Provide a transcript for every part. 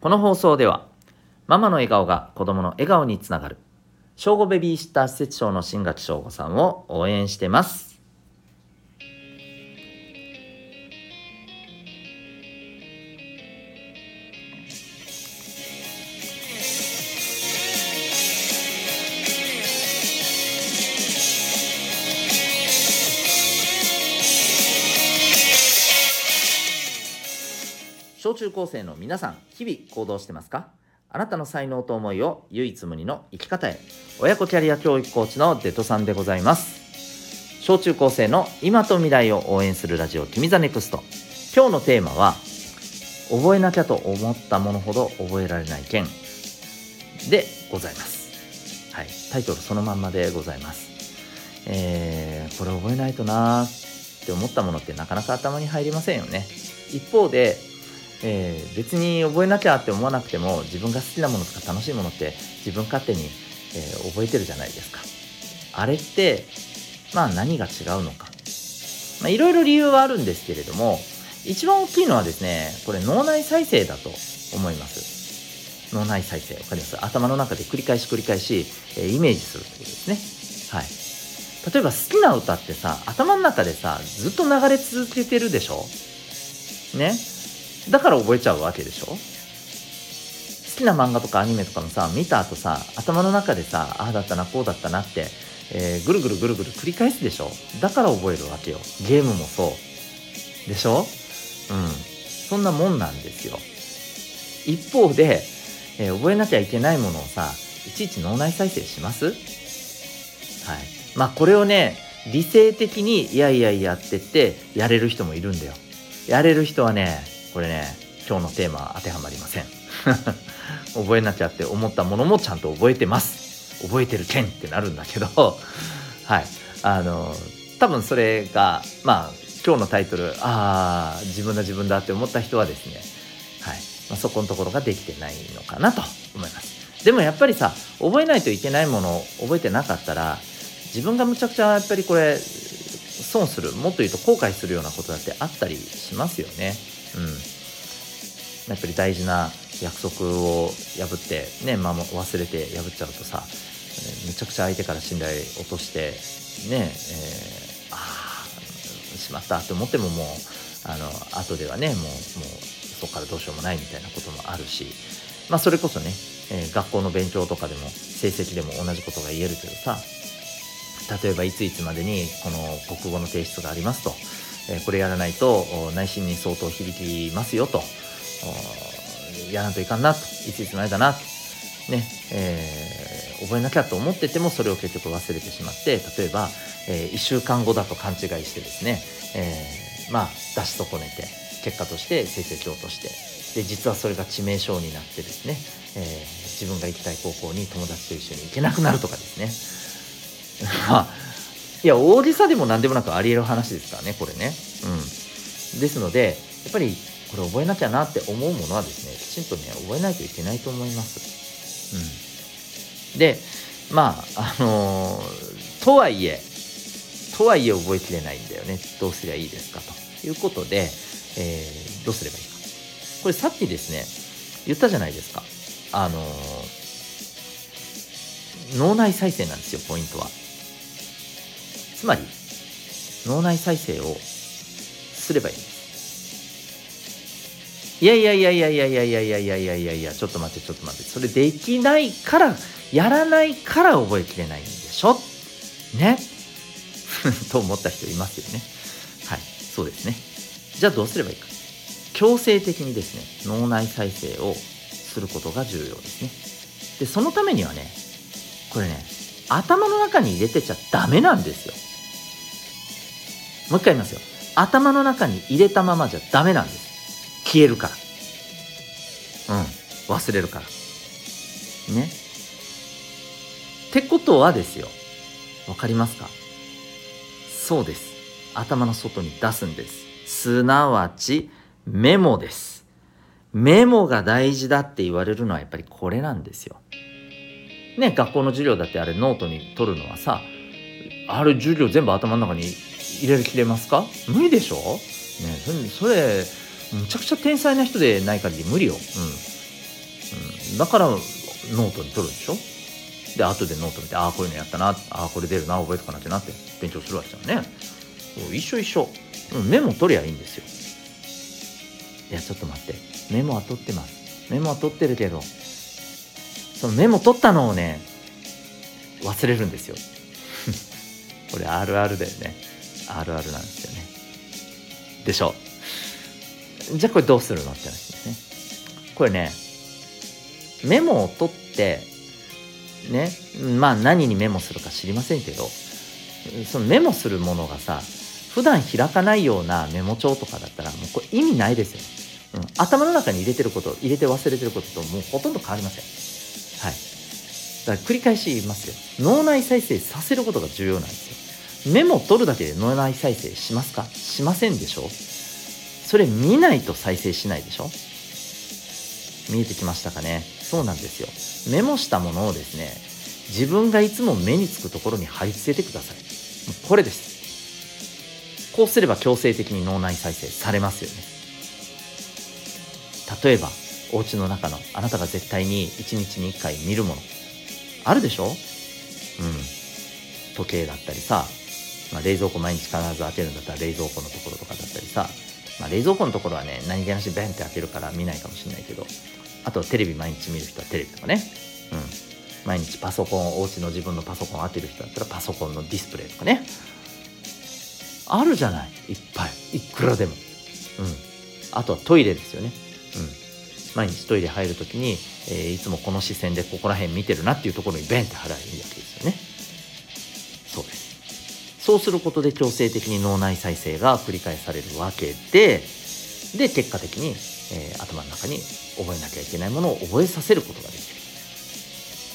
この放送ではママの笑顔が子供の笑顔につながる正午ベビーシッター施設長の新垣翔吾さんを応援してます。小中高生の皆さん日々行動してますか？あなたの才能と思いを唯一無二の生き方へ。親子キャリア教育コーチのデトさんでございます。小中高生の今と未来を応援するラジオ君ザネクスト。今日のテーマは覚えなきゃと思ったものほど覚えられない件。でございます。はい。タイトルそのまんまでございます。えー、これ覚えないとなーって思ったものってなかなか頭に入りませんよね。一方でえー、別に覚えなきゃって思わなくても自分が好きなものとか楽しいものって自分勝手に、えー、覚えてるじゃないですか。あれってまあ何が違うのか。いろいろ理由はあるんですけれども一番大きいのはですねこれ脳内再生だと思います。脳内再生わかります？頭の中で繰り返し繰り返し、えー、イメージするってことですね。はい。例えば好きな歌ってさ頭の中でさずっと流れ続けてるでしょ？ね？だから覚えちゃうわけでしょ？好きな漫画とかアニメとかもさ見た後さ頭の中でさああだったなこうだったなって、えー、ぐるぐるぐるぐる繰り返すでしょ？だから覚えるわけよ。ゲームもそう。でしょ？うん。そんなもんなんですよ。一方で、えー、覚えなきゃいけないものをさいちいち脳内再生します？はい。まあこれをね理性的にいやいやいやってってやれる人もいるんだよ。やれる人はねこれね今日のテーマ当てはまりません。覚えなきゃって思ったものもちゃんと覚えてます。覚えてる件ってなるんだけど。はい。あの多分それがまあ今日のタイトルああ自分だ自分だって思った人はですねはい、まあ、そこのところができてないのかなと思います。でもやっぱりさ覚えないといけないものを覚えてなかったら自分がむちゃくちゃやっぱりこれ損するもっと言うと後悔するようなことだってあったりしますよね、やっぱり大事な約束を破ってね、まあ、忘れて破っちゃうとさめちゃくちゃ相手から信頼落としてね、えー、ああしまったって思ってももうあの後ではねもうもうそこからどうしようもないみたいなこともあるし、まあ、それこそね、えー、学校の勉強とかでも成績でも同じことが言えるけどさ例えばいついつまでにこの国語の提出がありますと。えこれやらないと内心に相当響きますよと。やらんといかんなと。いついつまでだなと。ねえー、覚えなきゃと思っててもそれを結局忘れてしまって例えば、えー、1週間後だと勘違いしてですね、えー、まあ出し損ねて結果として成績を落として。で実はそれが致命傷になってですね、えー、自分が行きたい高校に友達と一緒に行けなくなるとかですね。いや大げさでも何でもなくありえる話ですからねこれね。うん。ですのでやっぱりこれ覚えなきゃなって思うものはですねきちんとね覚えないといけないと思います。うん。でまああのー、とはいえとはいえ覚えきれないんだよね。どうすりゃいいですかということで、えー、どうすればいいか。これさっきですね言ったじゃないですか。あのー、脳内再生なんですよポイントは。つまり脳内再生をすればいいんです。いやいやいやいやいやいやいやいやいやいやいやいやちょっと待ってちょっと待って。それできないからやらないから覚えきれないんでしょ？ね？と思った人いますよね。はいそうですね。じゃあどうすればいいか。強制的にですね脳内再生をすることが重要ですね。でそのためにはねこれね頭の中に入れてちゃダメなんですよ。もう一回言いますよ。頭の中に入れたままじゃダメなんです。消えるから。うん。忘れるから。ね。ってことはですよ。わかりますか？そうです。頭の外に出すんです。すなわちメモです。メモが大事だって言われるのはやっぱりこれなんですよ。ね学校の授業だってあれノートに取るのはさあれ授業全部頭の中に入れるきれますか？無理でしょ？ねそれむちゃくちゃ天才な人でない限り無理よ。うん。だからノートに取るでしょ？で後でノート見てああこういうのやったなああこれ出るな覚えとかなきゃなって勉強するわけじゃんね。一緒一緒。メモ取りゃいいんですよ。いやちょっと待って。メモは取ってます。メモは取ってるけどそのメモ取ったのをね忘れるんですよ。これあるあるだよね。あるあるなんですよね。でしょじゃあこれどうするのって話ですね。これねメモを取ってねまあ何にメモするか知りませんけどそのメモするものがさ普段開かないようなメモ帳とかだったらもうこれ意味ないですよ、うん、頭の中に入れてること入れて忘れてることともうほとんど変わりません。はい。だから繰り返し言いますよ。脳内再生させることが重要なんです。メモ取るだけで脳内再生しますか？しませんでしょ？それ見ないと再生しないでしょ？見えてきましたかね？そうなんですよ。メモしたものをですね自分がいつも目につくところに貼り付けてください。これです。こうすれば強制的に脳内再生されますよね。例えばお家の中のあなたが絶対に1日に1回見るもの。あるでしょ？うん。時計だったりさ、まあ、冷蔵庫毎日必ず開けるんだったら冷蔵庫のところとかだったりさ、まあ、冷蔵庫のところはね何気なしベンって開けるから見ないかもしれないけどあとテレビ毎日見る人はテレビとかね。うん。毎日パソコンお家の自分のパソコンを当てる人だったらパソコンのディスプレイとかね。あるじゃない？いっぱい。いくらでも。うん。あとはトイレですよね。うん。毎日トイレ入る時に、えー、いつもこの視線でここら辺見てるなっていうところにベンって払えばいいわけですそうすることで強制的に脳内再生が繰り返されるわけでで結果的に、えー、頭の中に覚えなきゃいけないものを覚えさせることができる。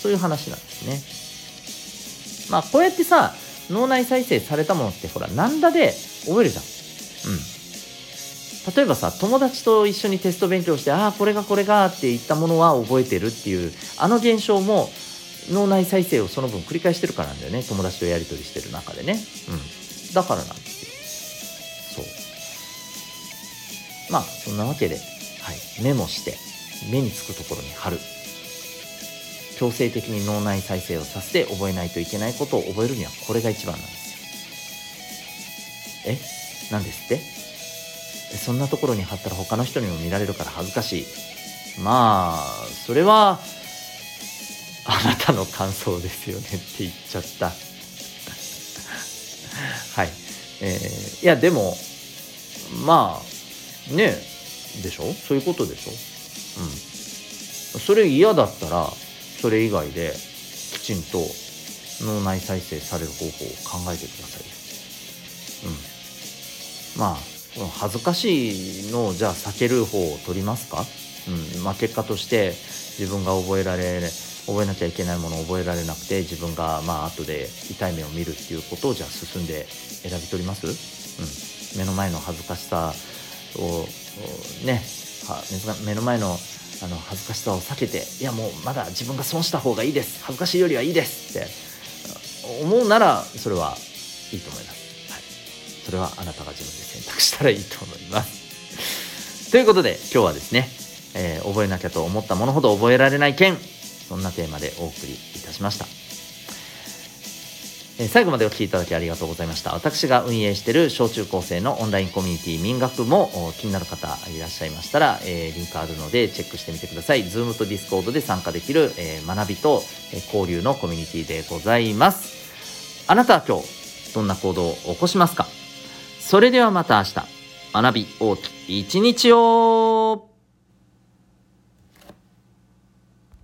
そういう話なんですね。まあこうやってさ脳内再生されたものってほら何らで覚えるじゃん。うん。例えばさ友達と一緒にテスト勉強してああこれがこれがって言ったものは覚えてるっていうあの現象も脳内再生をその分繰り返してるからなんだよね。友達とやり取りしてる中でね、うん、だからなんですよ。そう。まあそんなわけで、はい、メモして目につくところに貼る。強制的に脳内再生をさせて覚えないといけないことを覚えるにはこれが一番なんですよ。え？何ですって？そんなところに貼ったら他の人にも見られるから恥ずかしい。まあそれはあなたの感想ですよねって言っちゃった。はい。えー、いやでもまあねえでしょ？そういうことでしょ？うん。それ嫌だったらそれ以外できちんと脳内再生される方法を考えてください。うん。まあ恥ずかしいのをじゃあ避ける方を取りますか、うん。まあ、結果として自分が覚えられ覚えなきゃいけないものを覚えられなくて自分がまあ後で痛い目を見るっていうことをじゃあ進んで選び取ります、うん、目の前の恥ずかしさをね。目の前のあの恥ずかしさを避けていやもうまだ自分が損した方がいいです。恥ずかしいよりはいいです。って思うならそれはいいと思います。はい。それはあなたが自分で選択したらいいと思います。ということで今日はですね、えー、覚えなきゃと思ったものほど覚えられない件そんなテーマでお送りいたしましたえ最後までお聴きいただきありがとうございました。私が運営している小中高生のオンラインコミュニティ民学も気になる方いらっしゃいましたら、えー、リンクあるのでチェックしてみてください。Zoom と Discord で参加できる、えー、学びと、え交流のコミュニティでございます。あなたは今日どんな行動を起こしますか？それではまた明日学び大きい一日を